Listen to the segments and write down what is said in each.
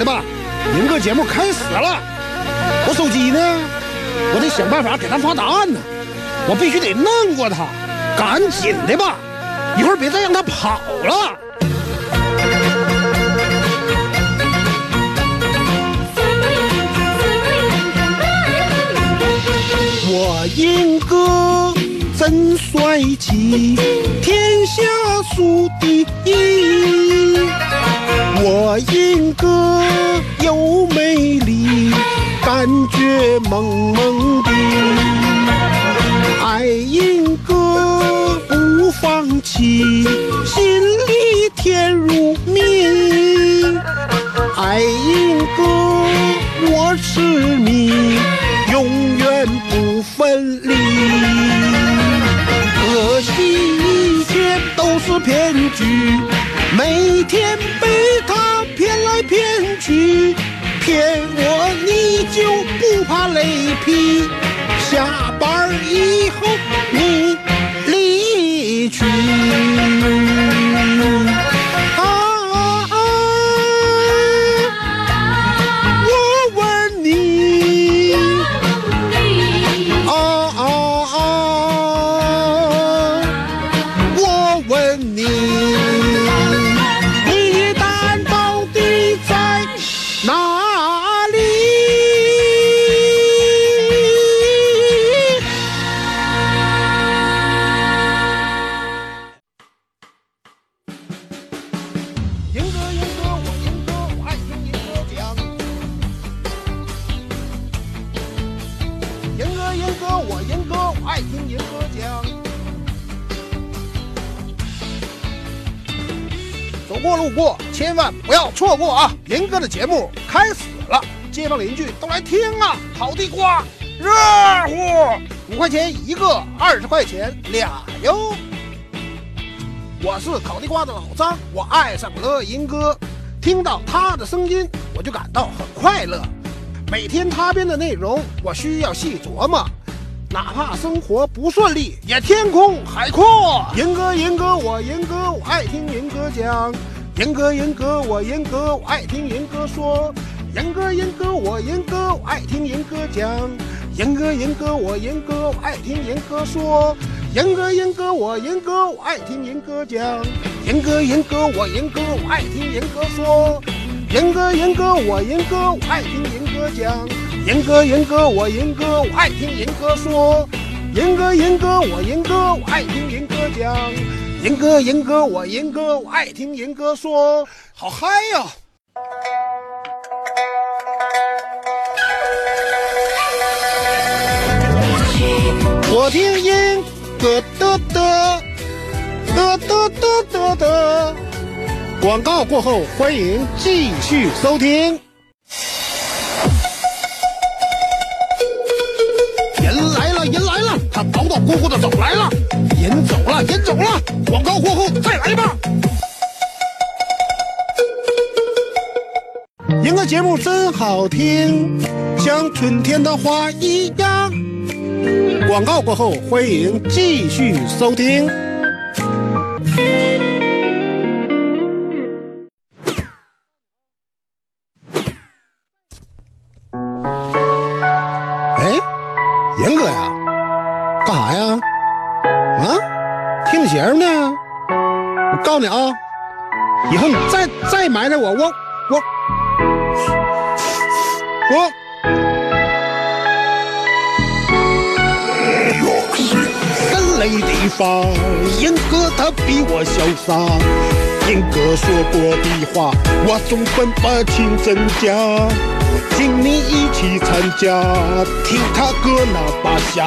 的吧？银哥节目开始了，我手机呢？我得想办法给他发答案呢。我必须得弄过他，赶紧的吧！一会儿别再让他跑了。我英哥真帅气，天下数第一。我英感觉萌萌的。爱银哥不放弃，心里甜如蜜。爱银哥我痴迷，永远不分离。可惜一切都是骗局，每天被他骗来骗去，骗我你就不怕雷劈？下班以后走过路过，千万不要错过啊！银哥的节目开始了，街坊邻居都来听啊！烤地瓜热乎，五块钱一个，二十块钱俩哟。我是烤地瓜的老张，我爱上了银哥，听到他的声音，我就感到很快乐。每天他编的内容，我需要细琢磨，哪怕生活不顺利，也天空海阔。严哥，严哥，我严哥，我爱听严哥讲。严哥，严哥，我严哥，我爱听严哥说。严哥，严哥，我严哥，我爱听严哥讲。严哥，严哥，我严哥，我爱听严哥说。严哥，严哥，我严哥，我爱听严哥讲。严哥，严哥，我严哥，我爱听严哥说。严哥，严哥，我严哥，我爱听严哥讲。银哥，银哥，我银哥，我爱听银哥说。银哥，银哥，我银哥，我爱听银哥讲。银哥，银哥，我银哥，我爱听银哥说。好嗨呀！我听音咯得得咯得得得得。广告过后，欢迎继续收听。呼呼的走来了，人走了，人走了。广告过后再来吧。赢个节目真好听，像春天的花一样。广告过后，欢迎继续收听。节目呢？我告诉你啊，以后你再再埋汰我，我我我。人类的发，严哥他比我潇洒。严哥说过的话，我总分不清真假。请你一起参加，听他哥那把瞎，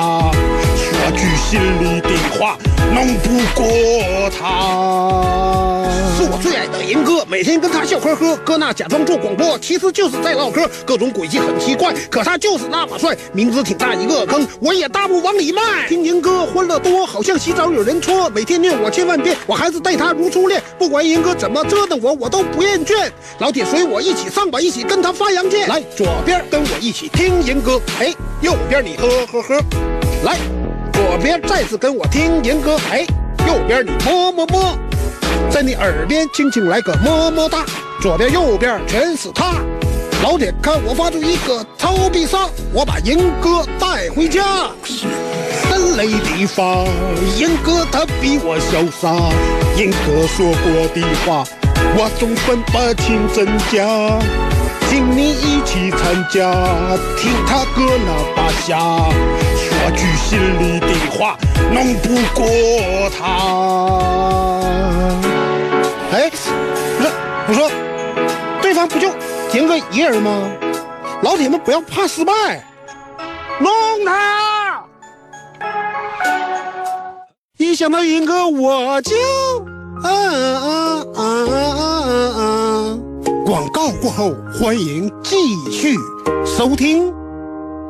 句心里的话，弄不过他。是我最爱的银哥，每天跟他笑呵呵，哥那假装做广播，其实就是在唠嗑，各种诡计很奇怪，可他就是那么帅，明知挺大一个坑，我也大步往里迈。听银哥欢乐多，好像洗澡有人搓，每天念我千万遍，我还是待他如初恋。不管银哥怎么折腾我，我都不厌倦。老铁，随我一起上吧，一起跟他发洋剑。来，左边跟我一起听银哥，哎，右边你呵呵呵。来，左边再次跟我听银哥，哎，右边你么么么。在你耳边轻轻来个么么哒，左边右边全是他。老铁，看我发出一个超必杀，我把银哥带回家。神雷地发，银哥他比我潇洒。银哥说过的话，我总分不清真假。请你一起参加，听他哥那把下，说句心里的话，弄不过他。哎，不是，我说，对方不就赢哥一人吗？老铁们不要怕失败，弄他！一想到赢哥我就啊啊啊啊啊！广告过后，欢迎继续收听。